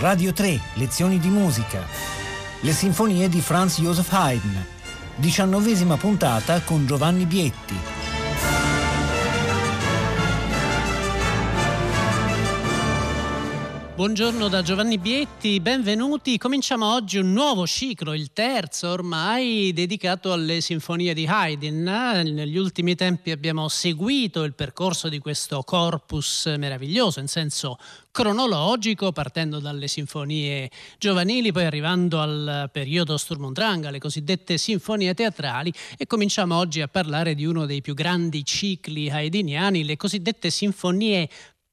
Radio 3, lezioni di musica. Le sinfonie di Franz Joseph Haydn. Diciannovesima puntata con Giovanni Bietti. Buongiorno da Giovanni Bietti, benvenuti. Cominciamo oggi un nuovo ciclo, il terzo ormai, dedicato alle sinfonie di Haydn. Negli ultimi tempi abbiamo seguito il percorso di questo corpus meraviglioso in senso cronologico, partendo dalle sinfonie giovanili, poi arrivando al periodo Sturm und Drang, alle cosiddette sinfonie teatrali e cominciamo oggi a parlare di uno dei più grandi cicli haydniani, le cosiddette sinfonie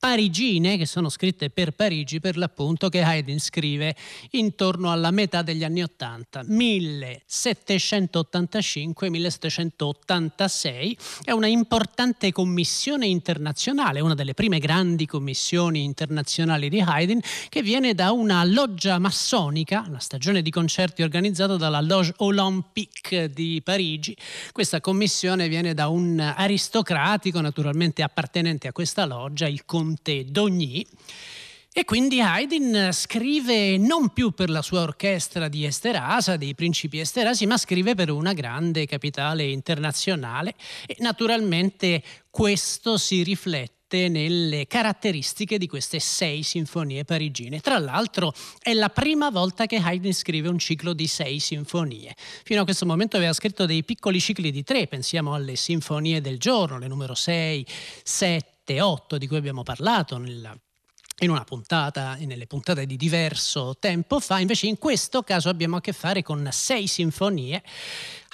parigine, che sono scritte per Parigi per l'appunto, che Haydn scrive intorno alla metà degli anni 80, 1785-1786. È una importante commissione internazionale, una delle prime grandi commissioni internazionali di Haydn, che viene da una loggia massonica, una stagione di concerti organizzata dalla Loge Olympique di Parigi. Questa commissione viene da un aristocratico, naturalmente appartenente a questa loggia, il conte Conte d'Ogny. E quindi Haydn scrive non più per la sua orchestra di Esterasa, dei principi Esterasi, ma scrive per una grande capitale internazionale e naturalmente questo si riflette nelle caratteristiche di queste sei sinfonie parigine. Tra l'altro è la prima volta che Haydn scrive un ciclo di sei sinfonie. Fino a questo momento aveva scritto dei piccoli cicli di tre, pensiamo alle sinfonie del giorno, le numero 6, 7, 8 di cui abbiamo parlato nella in una puntata, nelle puntate di diverso tempo fa, invece in questo caso abbiamo a che fare con sei sinfonie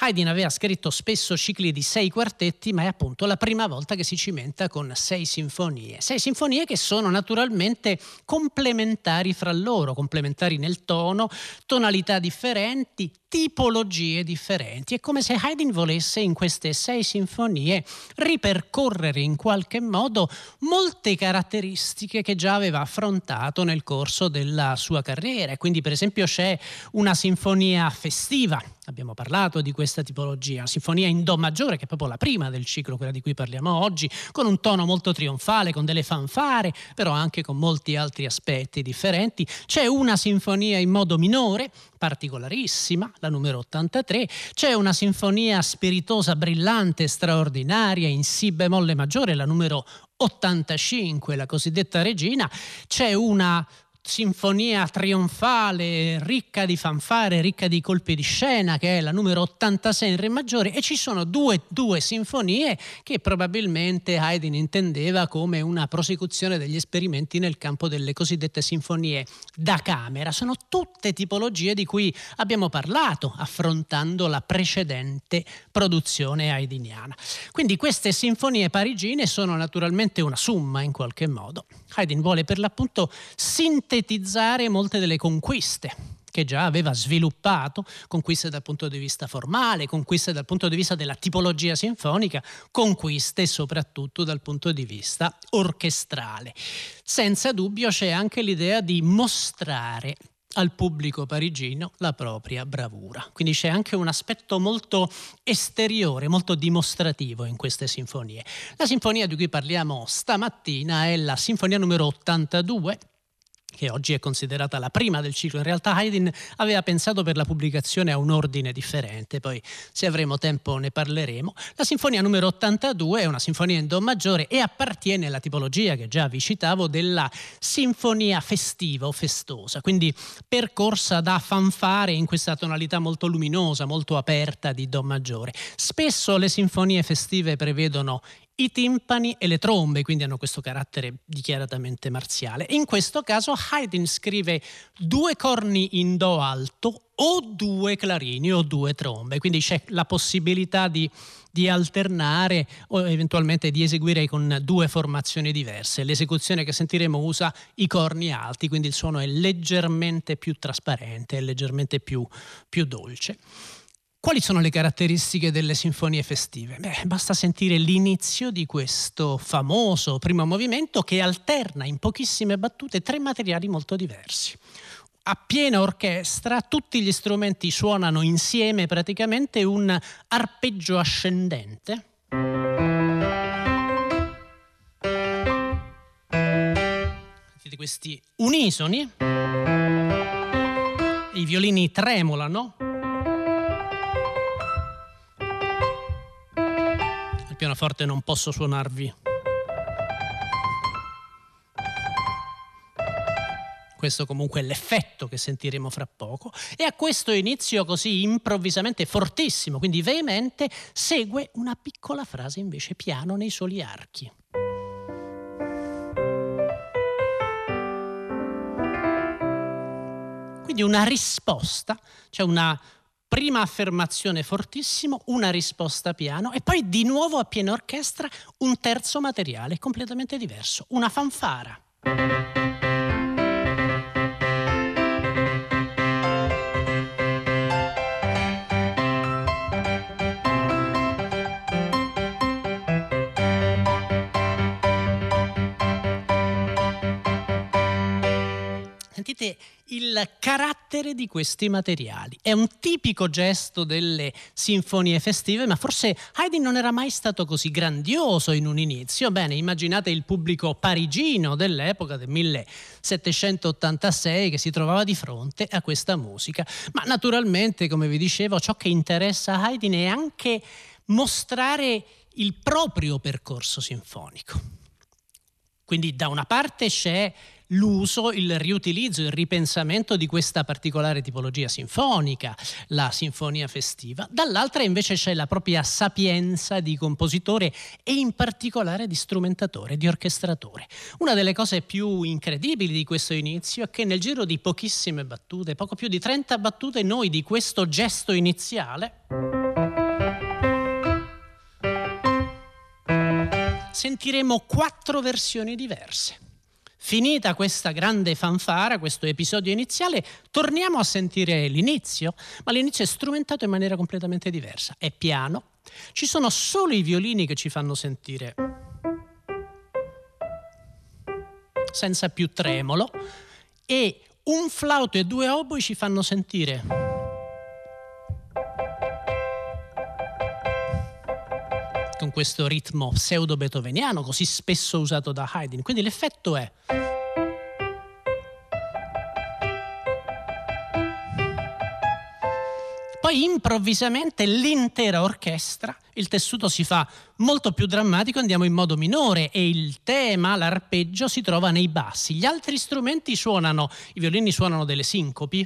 Haydn aveva scritto spesso cicli di sei quartetti, ma è appunto la prima volta che si cimenta con sei sinfonie. Sei sinfonie che sono naturalmente complementari fra loro, complementari nel tono, tonalità differenti, tipologie differenti. È come se Haydn volesse in queste sei sinfonie ripercorrere in qualche modo molte caratteristiche che già aveva affrontato nel corso della sua carriera. Quindi per esempio c'è una sinfonia festiva abbiamo parlato di questa tipologia, sinfonia in Do maggiore, che è proprio la prima del ciclo, quella di cui parliamo oggi, con un tono molto trionfale, con delle fanfare, però anche con molti altri aspetti differenti. C'è una sinfonia in modo minore, particolarissima, la numero 83, c'è una sinfonia spiritosa, brillante, straordinaria in Si bemolle maggiore, la numero 85, la cosiddetta regina, c'è una sinfonia trionfale, ricca di fanfare, ricca di colpi di scena, che è la numero 86 in Re maggiore, e ci sono due, due sinfonie che probabilmente Haydn intendeva come una prosecuzione degli esperimenti nel campo delle cosiddette sinfonie da camera. Sono tutte tipologie di cui abbiamo parlato affrontando la precedente produzione haydniana. Quindi queste sinfonie parigine sono naturalmente una summa in qualche modo. Haydn vuole per l'appunto sintetizzare molte delle conquiste che già aveva sviluppato, conquiste dal punto di vista formale, conquiste dal punto di vista della tipologia sinfonica, conquiste soprattutto dal punto di vista orchestrale. Senza dubbio c'è anche l'idea di mostrare al pubblico parigino la propria bravura. Quindi c'è anche un aspetto molto esteriore, molto dimostrativo in queste sinfonie. La sinfonia di cui parliamo stamattina è la sinfonia numero 82 che oggi è considerata la prima del ciclo. In realtà Haydn aveva pensato per la pubblicazione a un ordine differente, poi se avremo tempo ne parleremo. La sinfonia numero 82 è una sinfonia in Do maggiore e appartiene alla tipologia che già vi citavo della sinfonia festiva o festosa, quindi percorsa da fanfare in questa tonalità molto luminosa, molto aperta di Do maggiore. Spesso le sinfonie festive prevedono i timpani e le trombe, quindi hanno questo carattere dichiaratamente marziale. In questo caso Haydn scrive due corni in Do alto o due clarini o due trombe, quindi c'è la possibilità di, di alternare o eventualmente di eseguire con due formazioni diverse. L'esecuzione che sentiremo usa i corni alti, quindi il suono è leggermente più trasparente, è leggermente più, più dolce. Quali sono le caratteristiche delle sinfonie festive? Beh, basta sentire l'inizio di questo famoso primo movimento che alterna in pochissime battute tre materiali molto diversi. A piena orchestra tutti gli strumenti suonano insieme praticamente un arpeggio ascendente. Sentite questi unisoni I violini tremolano. Pianoforte non posso suonarvi. questo comunque è l'effetto che sentiremo fra poco, e a questo inizio così improvvisamente fortissimo, quindi veemente, segue una piccola frase invece piano nei soli archi. Quindi una risposta, cioè una prima affermazione fortissimo, una risposta piano e poi di nuovo a piena orchestra un terzo materiale completamente diverso, una fanfara. Sentite il carattere di questi materiali. È un tipico gesto delle sinfonie festive, ma forse Haydn non era mai stato così grandioso in un inizio. Bene, immaginate il pubblico parigino dell'epoca del 1786 che si trovava di fronte a questa musica. Ma naturalmente, come vi dicevo, ciò che interessa Haydn è anche mostrare il proprio percorso sinfonico. Quindi da una parte c'è l'uso, il riutilizzo, il ripensamento di questa particolare tipologia sinfonica, la sinfonia festiva. Dall'altra invece c'è la propria sapienza di compositore e in particolare di strumentatore, di orchestratore. Una delle cose più incredibili di questo inizio è che nel giro di pochissime battute, poco più di 30 battute, noi di questo gesto iniziale sentiremo quattro versioni diverse. Finita questa grande fanfara, questo episodio iniziale, torniamo a sentire l'inizio, ma l'inizio è strumentato in maniera completamente diversa. È piano, ci sono solo i violini che ci fanno sentire. Senza più tremolo. E un flauto e due oboi ci fanno sentire questo ritmo pseudo-beethoveniano così spesso usato da Haydn. Quindi l'effetto è... Poi improvvisamente l'intera orchestra, il tessuto si fa molto più drammatico, andiamo in modo minore e il tema, l'arpeggio si trova nei bassi. Gli altri strumenti suonano, i violini suonano delle sincopi.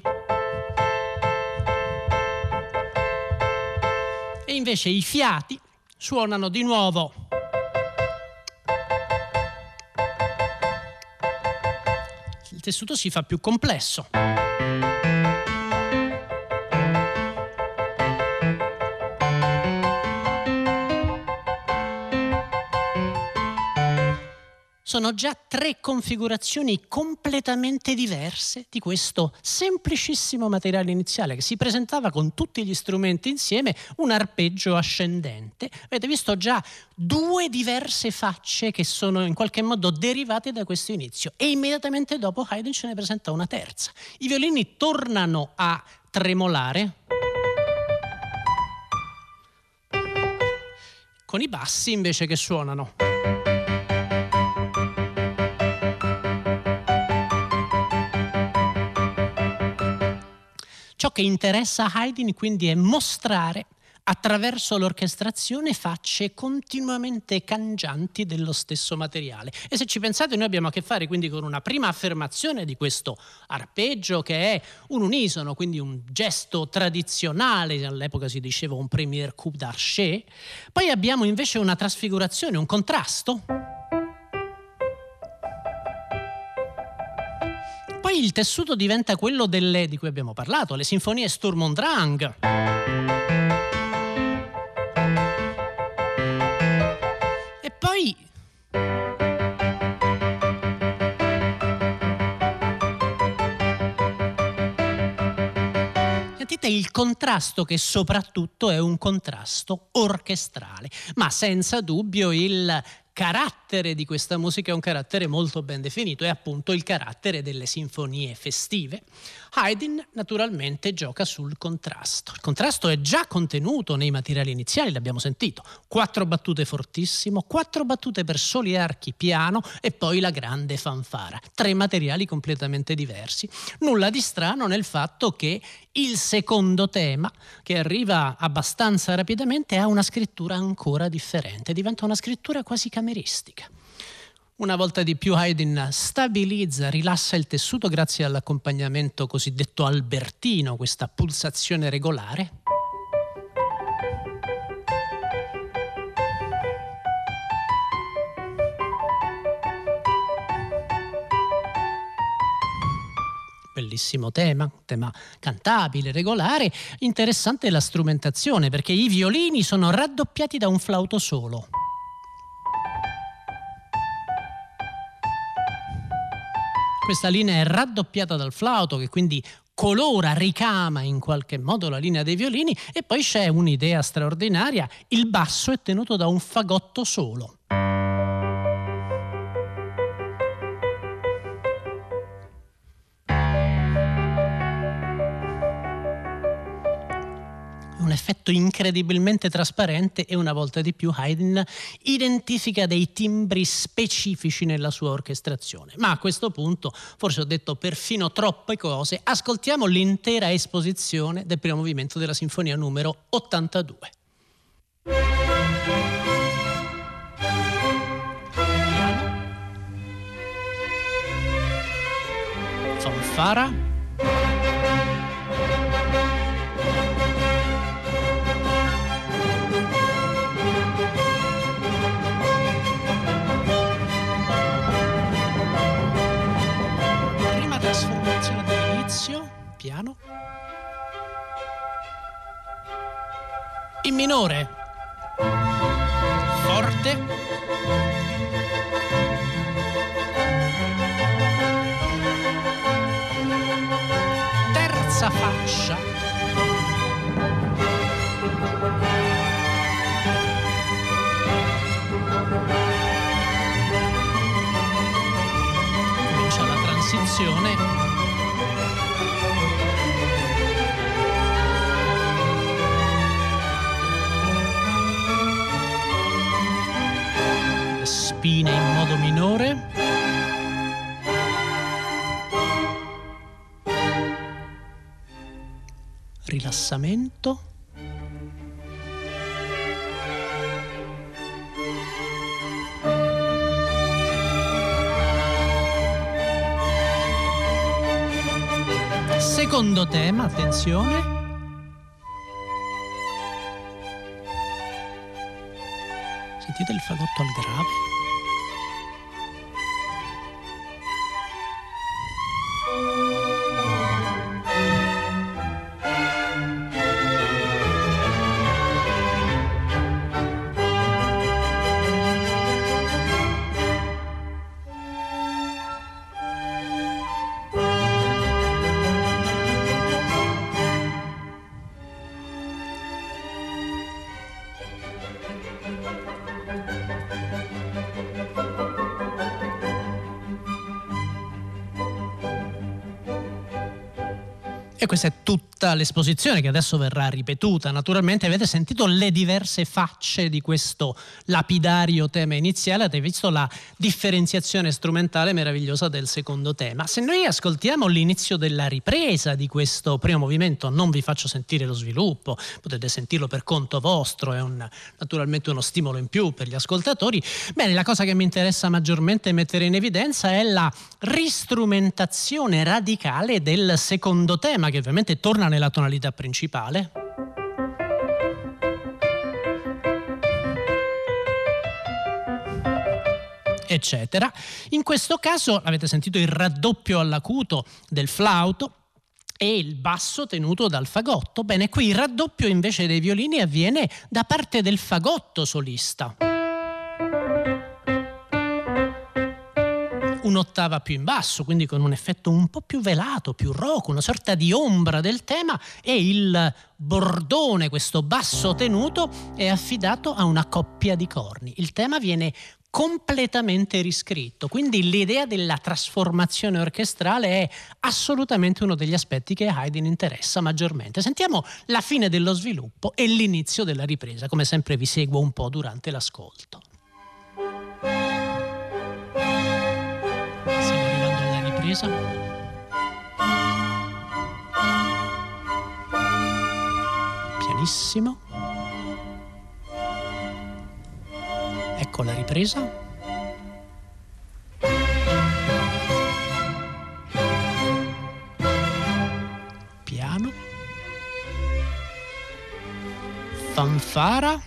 E invece i fiati suonano di nuovo. Il tessuto si fa più complesso. Sono già tre configurazioni completamente diverse di questo semplicissimo materiale iniziale che si presentava con tutti gli strumenti insieme, un arpeggio ascendente. Avete visto già due diverse facce che sono in qualche modo derivate da questo inizio e immediatamente dopo Haydn ce ne presenta una terza. I violini tornano a tremolare. Con i bassi invece che suonano. Che interessa Haydn quindi è mostrare attraverso l'orchestrazione facce continuamente cangianti dello stesso materiale. E se ci pensate noi abbiamo a che fare quindi con una prima affermazione di questo arpeggio che è un unisono, quindi un gesto tradizionale, all'epoca si diceva un premier coup d'archer, poi abbiamo invece una trasfigurazione, un contrasto poi il tessuto diventa quello delle, di cui abbiamo parlato, le sinfonie Sturm und Drang. E poi Sentite il contrasto che soprattutto è un contrasto orchestrale, ma senza dubbio il carattere di questa musica è un carattere molto ben definito, è appunto il carattere delle sinfonie festive. Haydn naturalmente gioca sul contrasto. Il contrasto è già contenuto nei materiali iniziali, l'abbiamo sentito. Quattro battute fortissimo, quattro battute per soli archi piano e poi la grande fanfara. Tre materiali completamente diversi. Nulla di strano nel fatto che il secondo tema, che arriva abbastanza rapidamente, ha una scrittura ancora differente, diventa una scrittura quasi cameristica. Una volta di più Haydn stabilizza, rilassa il tessuto grazie all'accompagnamento cosiddetto albertino, questa pulsazione regolare. bellissimo tema, tema cantabile, regolare. Interessante la strumentazione perché i violini sono raddoppiati da un flauto solo. Questa linea è raddoppiata dal flauto che quindi colora, ricama in qualche modo la linea dei violini e poi c'è un'idea straordinaria, il basso è tenuto da un fagotto solo. Effetto incredibilmente trasparente e una volta di più Haydn identifica dei timbri specifici nella sua orchestrazione. Ma a questo punto, forse ho detto perfino troppe cose, ascoltiamo l'intera esposizione del primo movimento della sinfonia numero 82. Fanfara piano. In minore. Forte. Terza fascia. Comincia la transizione spine in modo minore. Rilassamento. Secondo tema, attenzione. Sentite il fagotto al grave. E questa è tutta l'esposizione che adesso verrà ripetuta. Naturalmente avete sentito le diverse facce di questo lapidario tema iniziale, avete visto la differenziazione strumentale meravigliosa del secondo tema. Se noi ascoltiamo l'inizio della ripresa di questo primo movimento, non vi faccio sentire lo sviluppo, potete sentirlo per conto vostro, è un, naturalmente uno stimolo in più per gli ascoltatori. Bene, la cosa che mi interessa maggiormente mettere in evidenza è la ristrumentazione radicale del secondo tema che ovviamente torna nella tonalità principale. eccetera. In questo caso avete sentito il raddoppio all'acuto del flauto e il basso tenuto dal fagotto. Bene, qui il raddoppio invece dei violini avviene da parte del fagotto solista. Un'ottava più in basso, quindi con un effetto un po' più velato, più roco, una sorta di ombra del tema e il bordone, questo basso tenuto, è affidato a una coppia di corni. Il tema viene completamente riscritto. Quindi l'idea della trasformazione orchestrale è assolutamente uno degli aspetti che Haydn interessa maggiormente. Sentiamo la fine dello sviluppo e l'inizio della ripresa, come sempre vi seguo un po' durante l'ascolto. Ripresa. Pianissimo. Ecco la ripresa. Piano. Fanfara.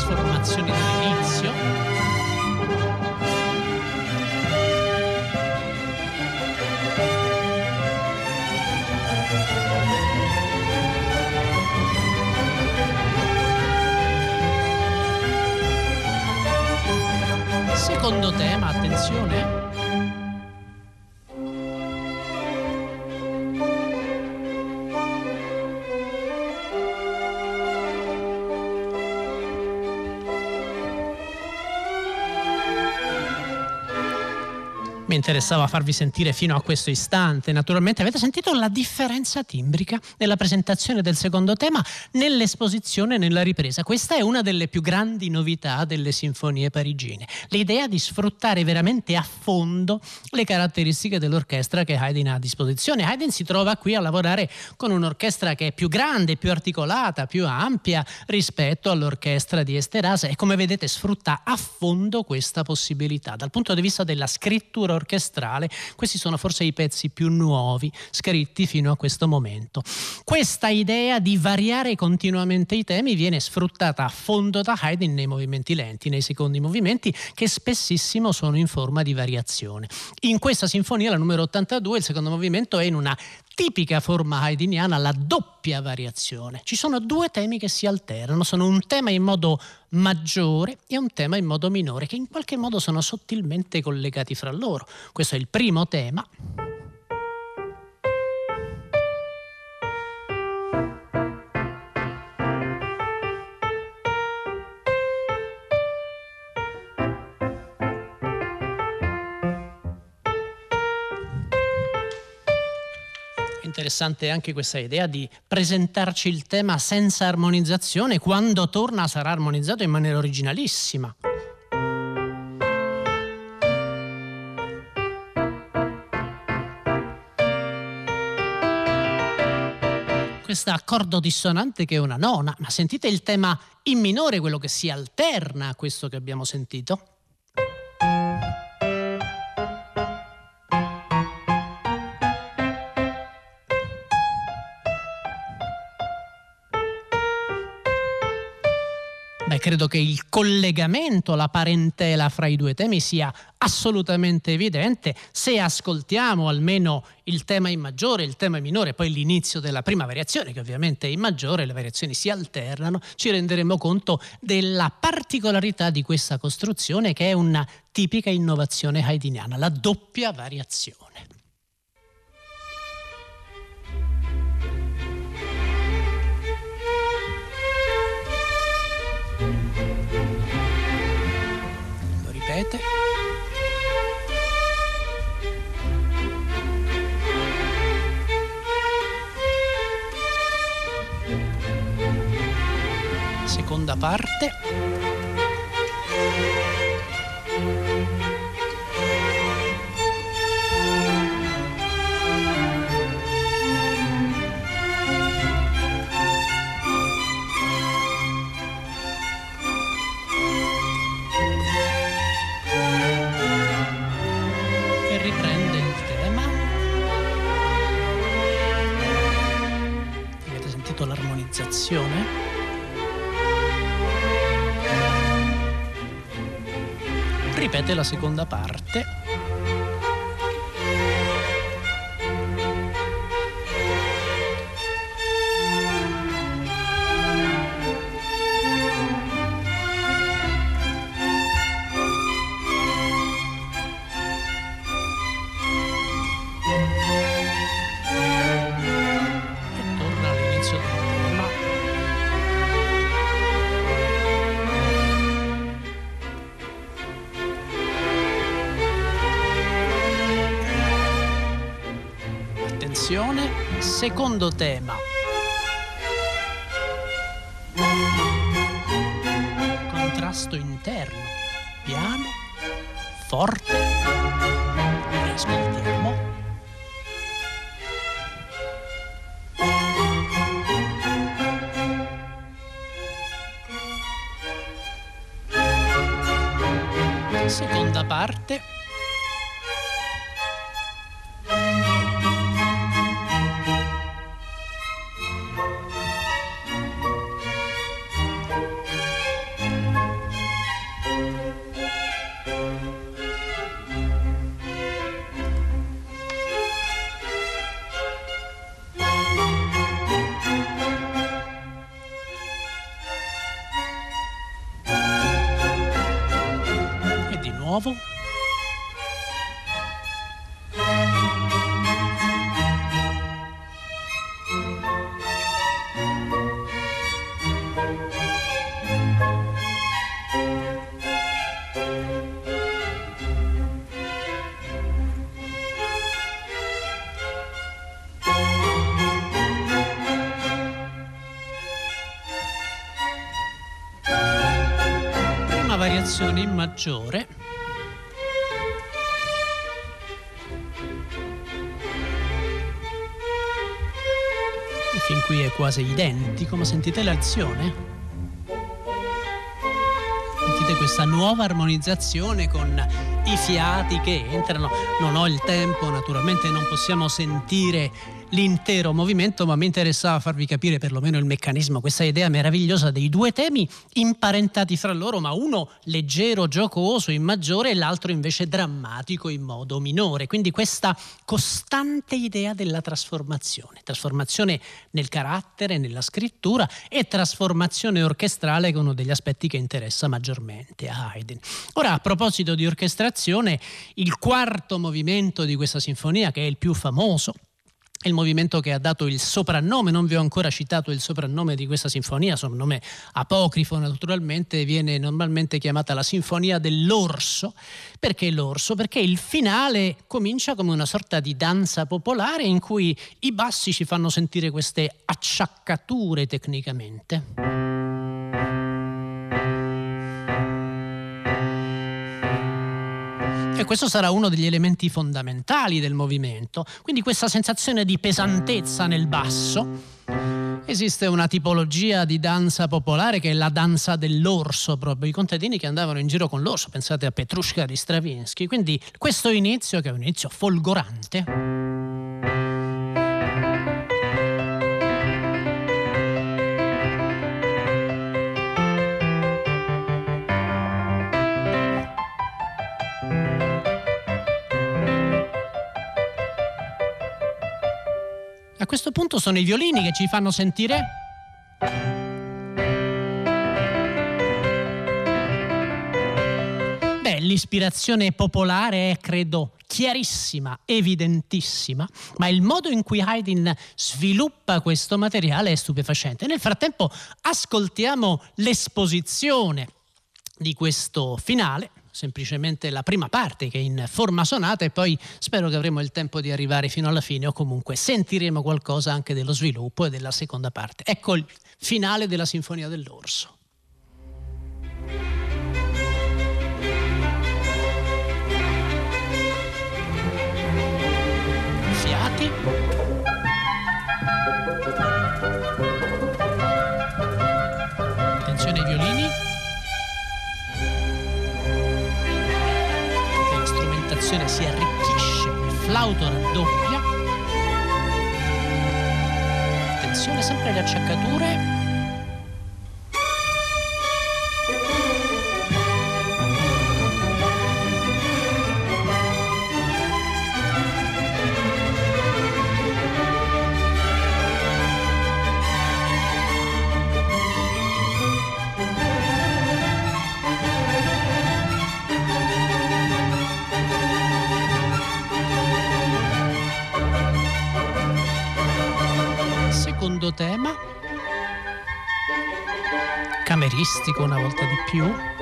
Trasformazioni dell'inizio. Interessava farvi sentire fino a questo istante. Naturalmente avete sentito la differenza timbrica nella presentazione del secondo tema, nell'esposizione e nella ripresa. Questa è una delle più grandi novità delle sinfonie parigine. L'idea di sfruttare veramente a fondo le caratteristiche dell'orchestra che Haydn ha a disposizione. Haydn si trova qui a lavorare con un'orchestra che è più grande, più articolata, più ampia rispetto all'orchestra di Esterase e come vedete sfrutta a fondo questa possibilità. Dal punto di vista della scrittura orchestrale, questi sono forse i pezzi più nuovi scritti fino a questo momento. Questa idea di variare continuamente i temi viene sfruttata a fondo da Haydn nei movimenti lenti, nei secondi movimenti, che spessissimo sono in forma di variazione. In questa sinfonia, la numero 82, il secondo movimento è in una tipica forma haydniana la doppia variazione. Ci sono due temi che si alternano, sono un tema in modo maggiore e un tema in modo minore, che in qualche modo sono sottilmente collegati fra loro. Questo è il primo tema. Interessante anche questa idea di presentarci il tema senza armonizzazione, quando torna sarà armonizzato in maniera originalissima. questo accordo dissonante che è una nona, ma sentite il tema in minore, quello che si alterna a questo che abbiamo sentito? Credo che il collegamento, la parentela fra i due temi sia assolutamente evidente se ascoltiamo almeno il tema in maggiore, il tema in minore, poi l'inizio della prima variazione, che ovviamente è in maggiore, le variazioni si alternano, ci renderemo conto della particolarità di questa costruzione che è una tipica innovazione haydniana, la doppia variazione. Ripete. Seconda parte. L'armonizzazione. Ripete la seconda parte. Attenzione, secondo tema. Contrasto interno, piano, forte. Ascoltiamo. Seconda parte. Nuovo. Variazione maggiore. Quasi identico, ma sentite l'azione? Sentite questa nuova armonizzazione con i fiati che entrano. Non ho il tempo, naturalmente non possiamo sentire l'intero movimento, ma mi interessava farvi capire perlomeno il meccanismo, questa idea meravigliosa dei due temi imparentati fra loro, ma uno leggero, giocoso in maggiore e l'altro invece drammatico in modo minore. Quindi questa costante idea della trasformazione, trasformazione nel carattere, nella scrittura e trasformazione orchestrale che è uno degli aspetti che interessa maggiormente a Haydn. Ora, a proposito di orchestrazione, il quarto movimento di questa sinfonia, che è il più famoso, il movimento che ha dato il soprannome, non vi ho ancora citato il soprannome di questa sinfonia, soprannome apocrifo naturalmente, viene normalmente chiamata la sinfonia dell'orso. Perché l'orso? Perché il finale comincia come una sorta di danza popolare in cui i bassi ci fanno sentire queste acciaccature tecnicamente. E questo sarà uno degli elementi fondamentali del movimento. Quindi questa sensazione di pesantezza nel basso. Esiste una tipologia di danza popolare che è la danza dell'orso, proprio i contadini che andavano in giro con l'orso, pensate a Petrushka di Stravinsky. Quindi questo inizio, che è un inizio folgorante, questo punto sono i violini che ci fanno sentire Beh, l'ispirazione popolare è, credo, chiarissima, evidentissima, ma il modo in cui Haydn sviluppa questo materiale è stupefacente. Nel frattempo ascoltiamo l'esposizione di questo finale semplicemente la prima parte che è in forma sonata e poi spero che avremo il tempo di arrivare fino alla fine o comunque sentiremo qualcosa anche dello sviluppo e della seconda parte. Ecco il finale della Sinfonia dell'Orso. Canzone si arricchisce, il flauto raddoppia. Attenzione sempre alle acciaccature cameristico una volta di più.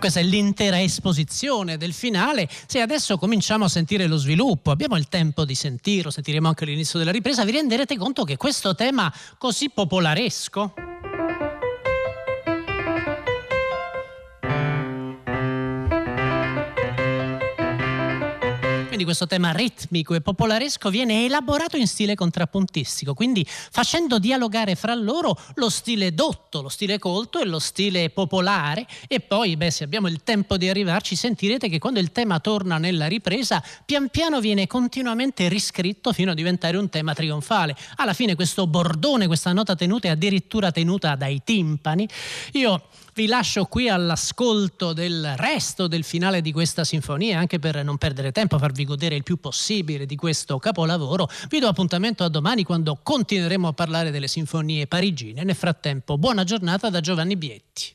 Questa è l'intera esposizione del finale. Se adesso cominciamo a sentire lo sviluppo, abbiamo il tempo di sentirlo, sentiremo anche l'inizio della ripresa, vi renderete conto che questo tema così popolaresco quindi questo tema ritmico e popolaresco viene elaborato in stile contrappuntistico, quindi facendo dialogare fra loro lo stile dotto, lo stile colto e lo stile popolare e poi, beh, se abbiamo il tempo di arrivarci, sentirete che quando il tema torna nella ripresa, pian piano viene continuamente riscritto fino a diventare un tema trionfale. Alla fine questo bordone, questa nota tenuta è addirittura tenuta dai timpani. Io vi lascio qui all'ascolto del resto del finale di questa sinfonia, anche per non perdere tempo, farvi godere il più possibile di questo capolavoro. Vi do appuntamento a domani quando continueremo a parlare delle sinfonie parigine. Nel frattempo, buona giornata da Giovanni Bietti.